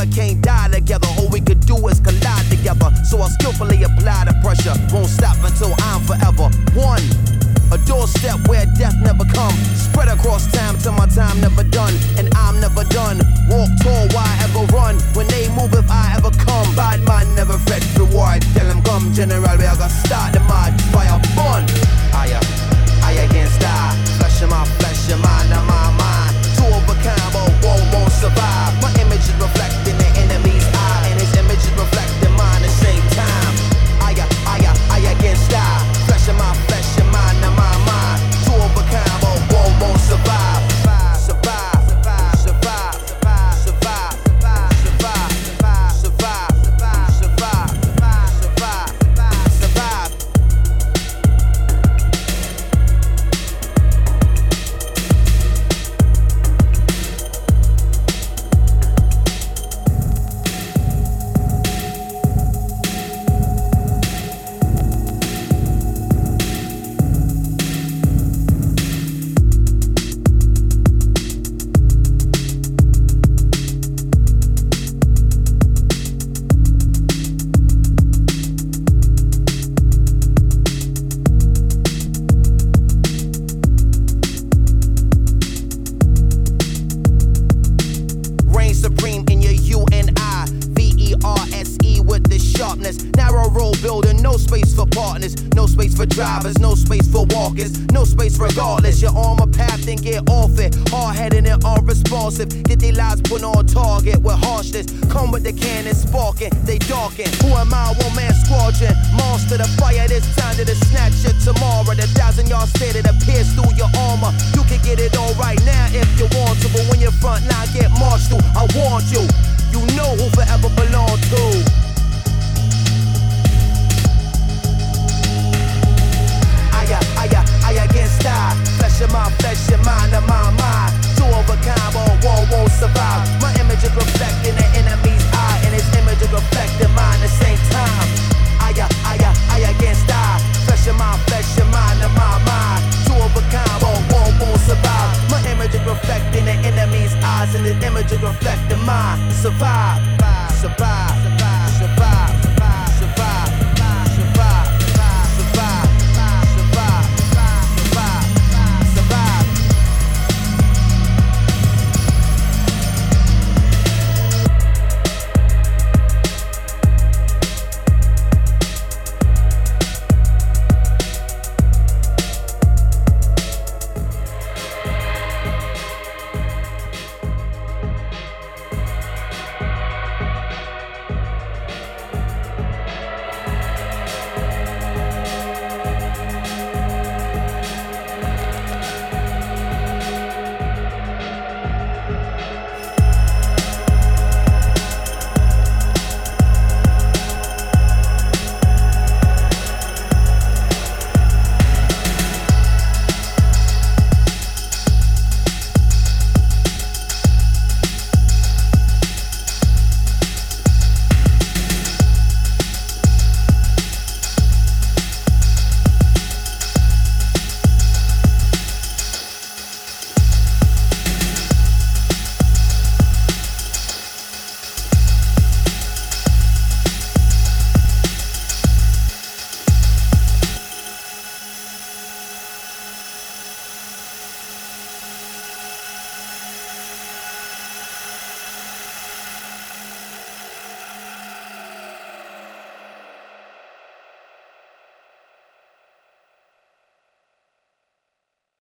together can't die together. All we could do is collide together. So I skillfully apply the pressure. Won't stop until I'm forever one. A doorstep where death never comes. Spread across time till my time never done. And I'm never done. Walk tall, wide